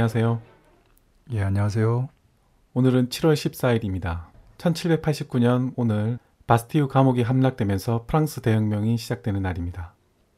안녕하세요. 예, 안녕하세요. 오늘은 7월 14일입니다. 1789년 오늘 바스티유 감옥이 함락되면서 프랑스 대혁명이 시작되는 날입니다.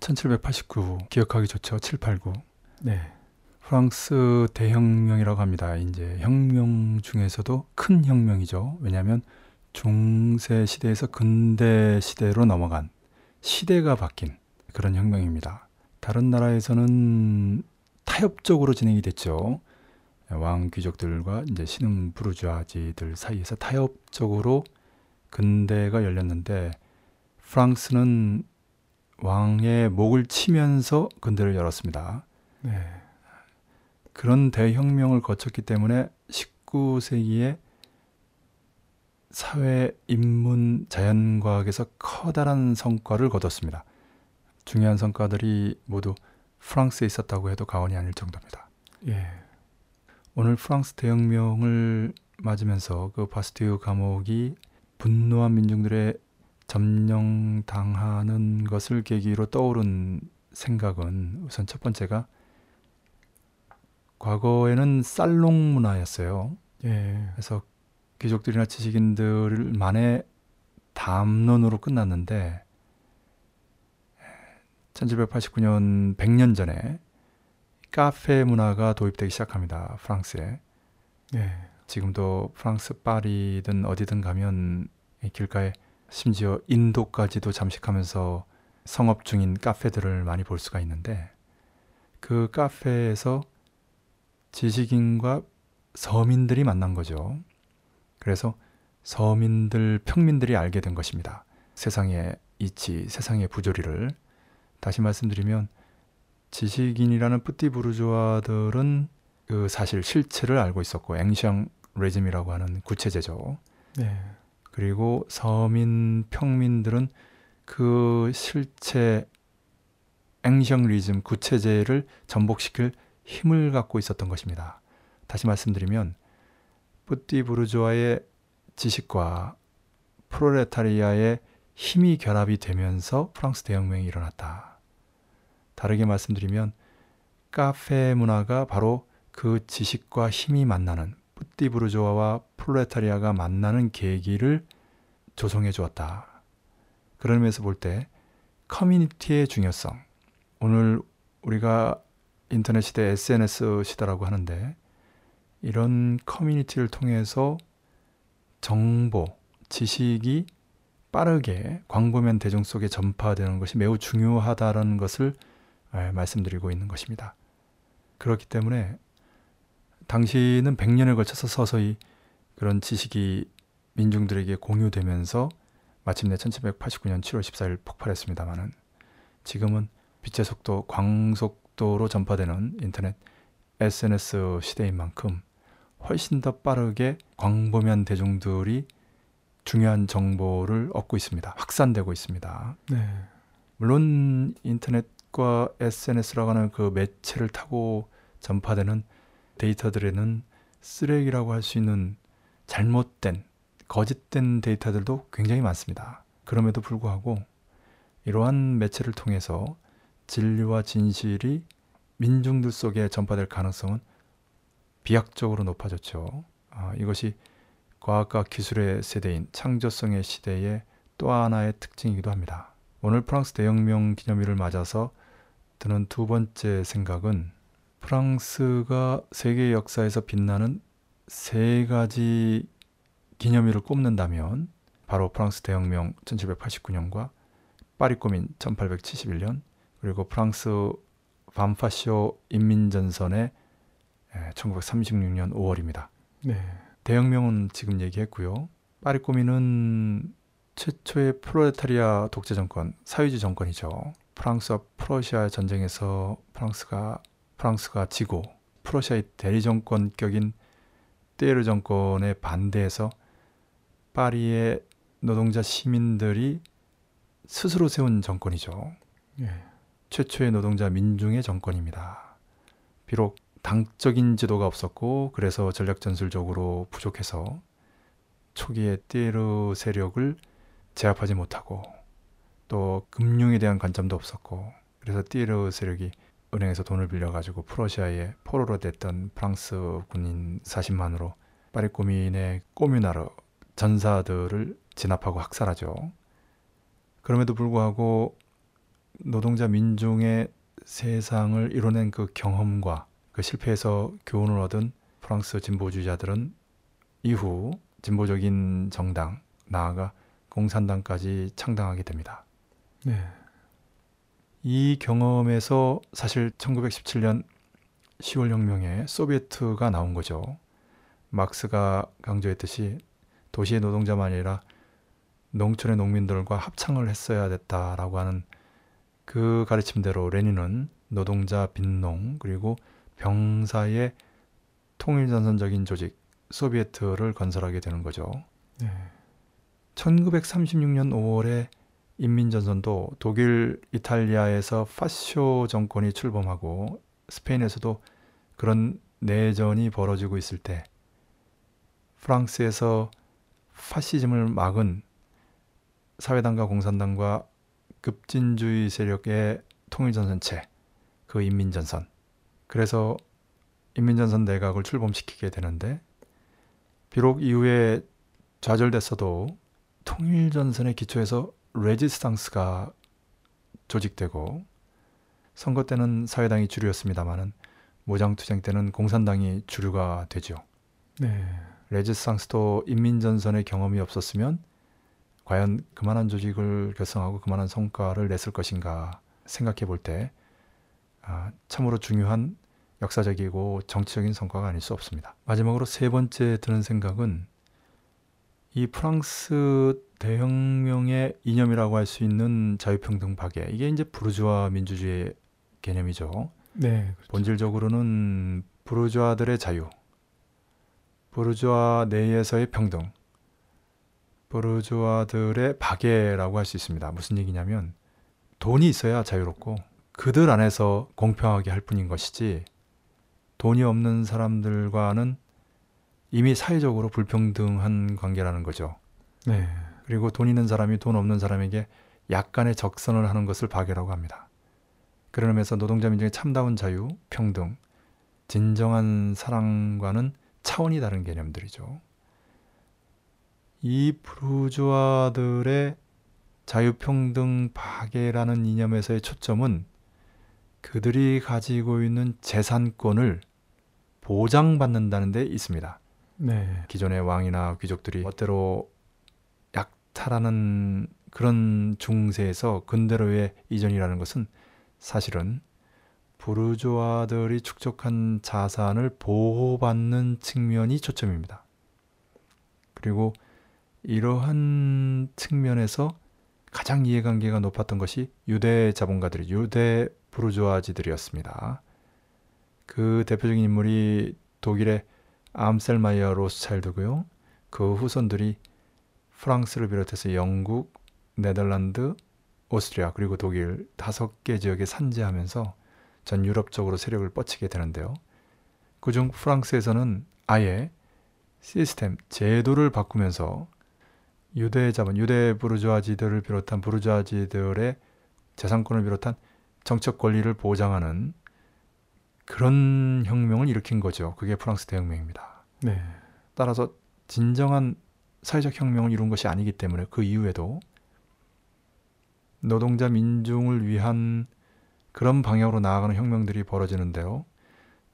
1789 기억하기 좋죠. 789. 네. 프랑스 대혁명이라고 합니다. 이제 혁명 중에서도 큰 혁명이죠. 왜냐하면 중세 시대에서 근대 시대로 넘어간 시대가 바뀐 그런 혁명입니다. 다른 나라에서는 타협적으로 진행이 됐죠. 왕 귀족들과 이제 신흥 부르주아지들 사이에서 타협적으로 근대가 열렸는데 프랑스는 왕의 목을 치면서 근대를 열었습니다. 네. 그런 대혁명을 거쳤기 때문에 19세기에 사회, 인문, 자연과학에서 커다란 성과를 거뒀습니다. 중요한 성과들이 모두 프랑스에 있었다고 해도 과언이 아닐 정도입니다. 예. 오늘 프랑스 대혁명을 맞으면서 그 바스티유 감옥이 분노한 민중들의 점령당하는 것을 계기로 떠오른 생각은 우선 첫 번째가 과거에는 살롱 문화였어요. 예. 그래서 귀족들이나 지식인들만의 담론으로 끝났는데 1789년 100년 전에 카페 문화가 도입되기 시작합니다. 프랑스에. 예. 지금도 프랑스 파리든 어디든 가면 길가에 심지어 인도까지도 잠식하면서 성업 중인 카페들을 많이 볼 수가 있는데 그 카페에서 지식인과 서민들이 만난 거죠. 그래서 서민들, 평민들이 알게 된 것입니다. 세상의 이치, 세상의 부조리를 다시 말씀드리면 지식인이라는 뿌띠 부르주아들은 그 사실 실체를 알고 있었고 앵샹 레즘이라고 하는 구체제죠. 네. 그리고 서민 평민들은 그 실체 앵샹 리즘 구체제를 전복시킬 힘을 갖고 있었던 것입니다. 다시 말씀드리면 뿌띠 부르주아의 지식과 프로레타리아의 힘이 결합이 되면서 프랑스 대혁명이 일어났다. 다르게 말씀드리면 카페 문화가 바로 그 지식과 힘이 만나는 뿌띠 부르주아와 프로레타리아가 만나는 계기를 조성해 주었다. 그런 면에서 볼 때 커뮤니티의 중요성. 오늘 우리가 인터넷 시대 SNS 시대라고 하는데 이런 커뮤니티를 통해서 정보, 지식이 빠르게 광범위한 대중 속에 전파되는 것이 매우 중요하다는 것을 말씀드리고 있는 것입니다. 그렇기 때문에 당시는 100년에 걸쳐서 서서히 그런 지식이 민중들에게 공유되면서 마침내 1789년 7월 14일 폭발했습니다마는 지금은 빛의 속도, 광속도로 전파되는 인터넷 SNS 시대인 만큼 훨씬 더 빠르게 광범위한 대중들이 중요한 정보를 얻고 있습니다. 확산되고 있습니다. 네. 물론 인터넷과 SNS라고 하는 그 매체를 타고 전파되는 데이터들에는 쓰레기라고 할 수 있는 잘못된 거짓된 데이터들도 굉장히 많습니다. 그럼에도 불구하고 이러한 매체를 통해서 진리와 진실이 민중들 속에 전파될 가능성은 비약적으로 높아졌죠. 아, 이것이 과학과 기술의 세대인 창조성의 시대의 또 하나의 특징이기도 합니다. 오늘 프랑스 대혁명 기념일을 맞아서 드는 두 번째 생각은 프랑스가 세계 역사에서 빛나는 세 가지 기념일을 꼽는다면 바로 프랑스 대혁명 1789년과 파리 꼬민 1871년 그리고 프랑스 반파쇼 인민전선의 1936년 5월입니다. 네. 대혁명은 지금 얘기했고요. 파리 꼬민은 최초의 프로레타리아 독재 정권, 사회주의 정권이죠. 프랑스와 프러시아 전쟁에서 프랑스가 프랑스가 지고 프러시아의 대리 정권격인 떼르 정권에 반대해서 파리의 노동자 시민들이 스스로 세운 정권이죠. 예. 최초의 노동자 민중의 정권입니다. 비록 당적인 지도가 없었고 그래서 전략 전술적으로 부족해서 초기에 띠에르 세력을 제압하지 못하고 또 금융에 대한 관점도 없었고 그래서 띠에르 세력이 은행에서 돈을 빌려가지고 프러시아에 포로로 됐던 프랑스 군인 40만으로 파리 꼬민의 꼬뮤나르 전사들을 진압하고 학살하죠. 그럼에도 불구하고 노동자 민중의 세상을 이뤄낸 그 경험과 그 실패에서 교훈을 얻은 프랑스 진보주의자들은 이후 진보적인 정당 나아가 공산당까지 창당하게 됩니다. 네. 이 경험에서 사실 1917년 10월 혁명에 소비에트가 나온 거죠. 막스가 강조했듯이 도시의 노동자만 아니라 농촌의 농민들과 합창을 했어야 됐다라고 하는 그 가르침대로 레닌은 노동자 빈농 그리고 병사의 통일전선적인 조직 소비에트를 건설하게 되는 거죠. 네. 1936년 5월에 인민전선도 독일, 이탈리아에서 파쇼 정권이 출범하고 스페인에서도 그런 내전이 벌어지고 있을 때 프랑스에서 파시즘을 막은 사회당과 공산당과 급진주의 세력의 통일전선체, 그 인민전선. 그래서 인민전선 내각을 출범시키게 되는데 비록 이후에 좌절됐어도 통일전선의 기초에서 레지스탕스가 조직되고 선거 때는 사회당이 주류였습니다마는 무장투쟁 때는 공산당이 주류가 되죠. 네. 레지스탕스도 인민전선의 경험이 없었으면 과연 그만한 조직을 결성하고 그만한 성과를 냈을 것인가 생각해 볼때 아, 참으로 중요한 역사적이고 정치적인 성과가 아닐 수 없습니다. 마지막으로 세 번째 드는 생각은 이 프랑스 대혁명의 이념이라고 할 수 있는 자유평등 파괴 이게 이제 부르주아 민주주의 개념이죠. 네. 그렇죠. 본질적으로는 부르주아들의 자유, 부르주아 내에서의 평등, 부르주아들의 파괴라고 할 수 있습니다. 무슨 얘기냐면 돈이 있어야 자유롭고 그들 안에서 공평하게 할 뿐인 것이지 돈이 없는 사람들과는 이미 사회적으로 불평등한 관계라는 거죠. 네. 그리고 돈 있는 사람이 돈 없는 사람에게 약간의 적선을 하는 것을 박애라고 합니다. 의미에서 노동자 민중의 참다운 자유, 평등, 진정한 사랑과는 차원이 다른 개념들이죠. 이 부르주아들의 자유평등 파괴라는 이념에서의 초점은 그들이 가지고 있는 재산권을 보장받는다는 데 있습니다. 네. 기존의 왕이나 귀족들이 멋대로 약탈하는 그런 중세에서 근대로의 이전이라는 것은 사실은 부르주아들이 축적한 자산을 보호받는 측면이 초점입니다. 그리고 이러한 측면에서 가장 이해관계가 높았던 것이 유대 자본가들이 유대 부르주아지들이었습니다. 그 대표적인 인물이 독일의 암셀마이어 로스차일드고요. 그 후손들이 프랑스를 비롯해서 영국, 네덜란드, 오스트리아 그리고 독일 다섯 개 지역에 산재하면서 전 유럽적으로 세력을 뻗치게 되는데요. 그중 프랑스에서는 아예 시스템, 제도를 바꾸면서 유대 자본, 유대 부르주아지들을 비롯한 부르주아지들의 재산권을 비롯한 정책 권리를 보장하는 그런 혁명을 일으킨 거죠. 그게 프랑스 대혁명입니다. 네. 따라서 진정한 사회적 혁명을 이룬 것이 아니기 때문에 그 이후에도 노동자 민중을 위한 그런 방향으로 나아가는 혁명들이 벌어지는데요.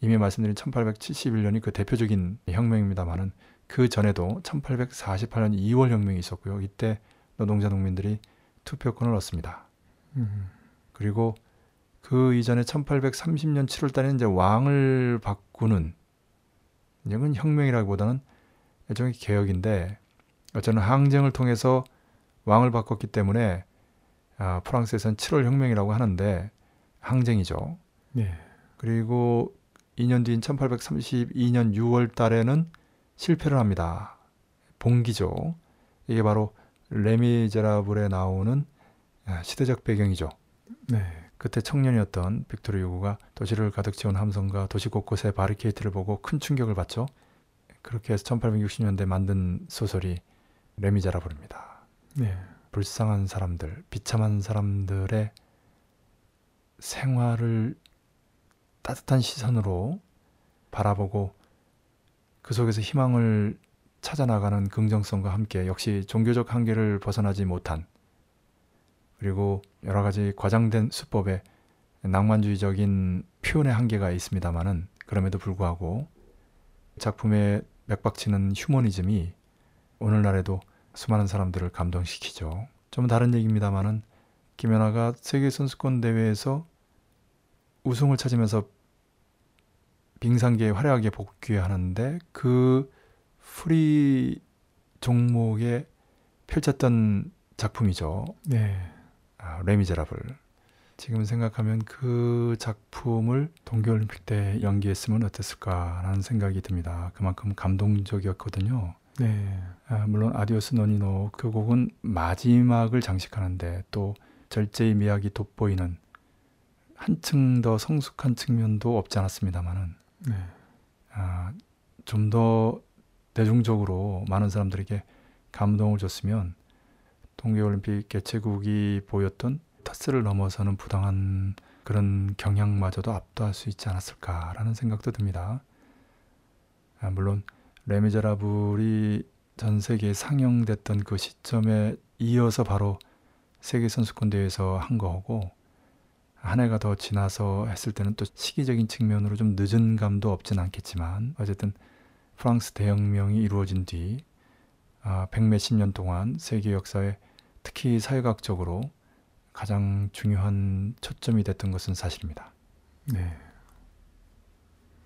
이미 말씀드린 1871년이 그 대표적인 혁명입니다만은 그 전에도 1848년 2월 혁명이 있었고요. 이때 노동자 농민들이 투표권을 얻습니다. 음. 그리고 그 이전에 1830년 7월 달에 이제 왕을 바꾸는 이건 혁명이라기보다는 일종의 개혁인데 어쩌면 항쟁을 통해서 왕을 바꿨기 때문에 아, 프랑스에서는 7월 혁명이라고 하는데 항쟁이죠. 네. 그리고 2년 뒤인 1832년 6월 달에는 실패를 합니다. 봉기죠. 이게 바로 레미제라블에 나오는 아, 시대적 배경이죠. 네. 그때 청년이었던 빅토르 유고가 도시를 가득 채운 함성과 도시 곳곳의 바리케이트를 보고 큰 충격을 받죠. 그렇게 해서 1860년대 만든 소설이 레미제라블입니다. 네. 불쌍한 사람들, 비참한 사람들의 생활을 따뜻한 시선으로 바라보고 그 속에서 희망을 찾아나가는 긍정성과 함께 역시 종교적 한계를 벗어나지 못한 그리고 여러 가지 과장된 수법에 낭만주의적인 표현의 한계가 있습니다만은 그럼에도 불구하고 작품에 맥박치는 휴머니즘이 오늘날에도 수많은 사람들을 감동시키죠. 좀 다른 얘기입니다만은 김연아가 세계 선수권 대회에서 우승을 차지하면서 빙상계에 화려하게 복귀하는데 그 프리 종목에 펼쳤던 작품이죠. 네. 아, 레미제라블. 지금 생각하면 그 작품을 동계올림픽 때 연기했으면 어땠을까라는 생각이 듭니다. 그만큼 감동적이었거든요. 네. 아, 물론 아디오스 노니노 그 곡은 마지막을 장식하는데 또 절제의 미학이 돋보이는 한층 더 성숙한 측면도 없지 않았습니다만은 네. 아, 좀 더 대중적으로 많은 사람들에게 감동을 줬으면 동계올림픽 개최국이 보였던 텃세를 넘어서는 부당한 그런 경향마저도 압도할 수 있지 않았을까라는 생각도 듭니다. 아, 물론 레미제라블이 전 세계에 상영됐던 그 시점에 이어서 바로 세계 선수권 대회에서 한 거고 한 해가 더 지나서 했을 때는 또 시기적인 측면으로 좀 늦은 감도 없진 않겠지만 어쨌든 프랑스 대혁명이 이루어진 뒤 아, 백몇십 년 동안 세계 역사에 특히 사회학적으로 가장 중요한 초점이 됐던 것은 사실입니다. 네.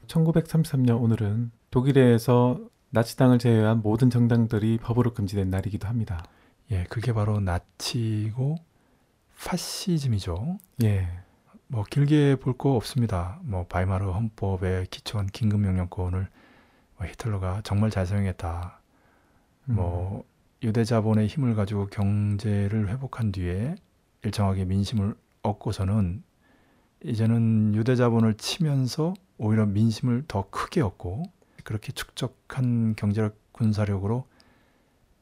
1933년 오늘은 독일에서 나치당을 제외한 모든 정당들이 법으로 금지된 날이기도 합니다. 예, 그게 바로 나치고 파시즘이죠. 예. 뭐 길게 볼 거 없습니다. 뭐 바이마르 헌법에 기초한 긴급 명령권을 뭐 히틀러가 정말 잘 사용했다. 음. 뭐 유대 자본의 힘을 가지고 경제를 회복한 뒤에 일정하게 민심을 얻고서는 이제는 유대 자본을 치면서 오히려 민심을 더 크게 얻고 그렇게 축적한 경제력 군사력으로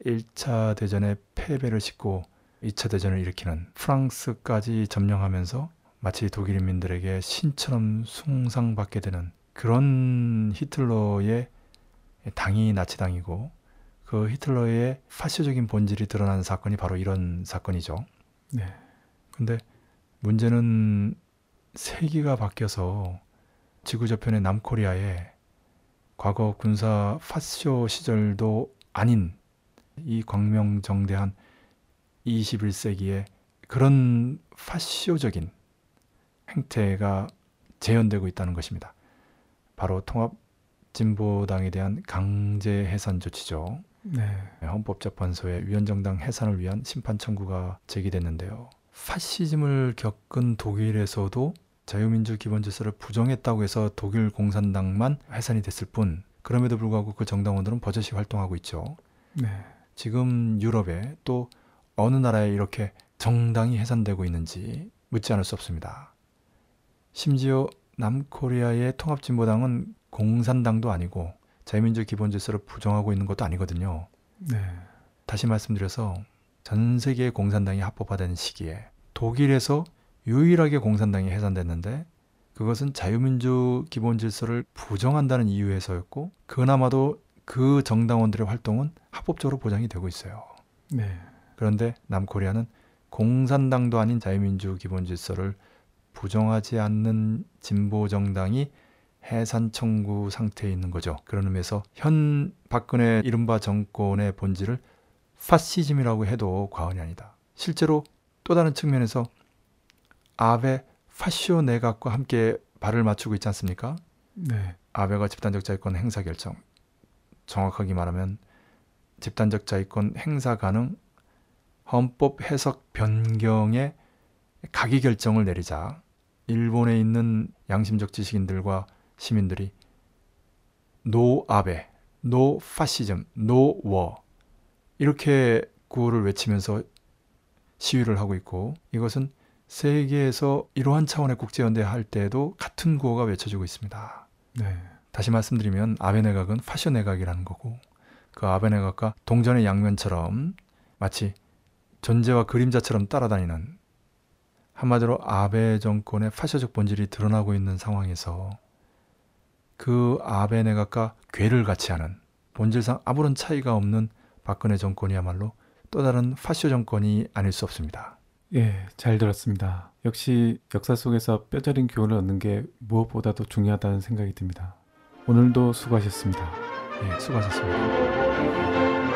1차 대전에 패배를 싣고 2차 대전을 일으키는 프랑스까지 점령하면서 마치 독일인민들에게 신처럼 숭상받게 되는 그런 히틀러의 당이 나치당이고 그 히틀러의 파시적인 본질이 드러난 사건이 바로 이런 사건이죠. 네. 근데 문제는 세기가 바뀌어서 지구 저편의 남코리아에 과거 군사 파쇼 시절도 아닌 이 광명정대한 21세기에 그런 파쇼적인 행태가 재현되고 있다는 것입니다. 바로 통합 진보당에 대한 강제 해산 조치죠. 네. 헌법재판소에 위원정당 해산을 위한 심판 청구가 제기됐는데요. 파시즘을 겪은 독일에서도 자유민주 기본질서를 부정했다고 해서 독일 공산당만 해산이 됐을 뿐 그럼에도 불구하고 그 정당원들은 버젓이 활동하고 있죠. 네. 지금 유럽에 또 어느 나라에 이렇게 정당이 해산되고 있는지 묻지 않을 수 없습니다. 심지어 남코리아의 통합진보당은 공산당도 아니고 자유민주 기본 질서를 부정하고 있는 것도 아니거든요. 네. 다시 말씀드려서 전 세계의 공산당이 합법화된 시기에 독일에서 유일하게 공산당이 해산됐는데 그것은 자유민주 기본 질서를 부정한다는 이유에서였고 그나마도 그 정당원들의 활동은 합법적으로 보장이 되고 있어요. 네. 그런데 남코리아는 공산당도 아닌 자유민주 기본 질서를 부정하지 않는 진보 정당이 해산 청구 상태에 있는 거죠. 그런 의미에서 현 박근혜 이른바 정권의 본질을 파시즘이라고 해도 과언이 아니다. 실제로 또 다른 측면에서 아베 파시오 내각과 함께 발을 맞추고 있지 않습니까? 네. 아베가 집단적 자유권 행사 결정. 정확하게 말하면 집단적 자위권 행사 가능 헌법 해석 변경의 각의 결정을 내리자 일본에 있는 양심적 지식인들과 시민들이 No Abe, No fascism, No war 이렇게 구호를 외치면서 시위를 하고 있고 이것은 세계에서 이러한 차원의 국제연대 할 때에도 같은 구호가 외쳐지고 있습니다. 네. 다시 말씀드리면 아베 내각은 파쇼 내각이라는 거고 그 아베 내각과 동전의 양면처럼 마치 존재와 그림자처럼 따라다니는 한마디로 아베 정권의 파쇼적 본질이 드러나고 있는 상황에서 그 아베 내각과 괴를 같이 하는 본질상 아무런 차이가 없는 박근혜 정권이야말로 또 다른 파쇼 정권이 아닐 수 없습니다. 예, 잘 들었습니다. 역시 역사 속에서 뼈저린 교훈을 얻는 게 무엇보다도 중요하다는 생각이 듭니다. 오늘도 수고하셨습니다. 예, 수고하셨습니다.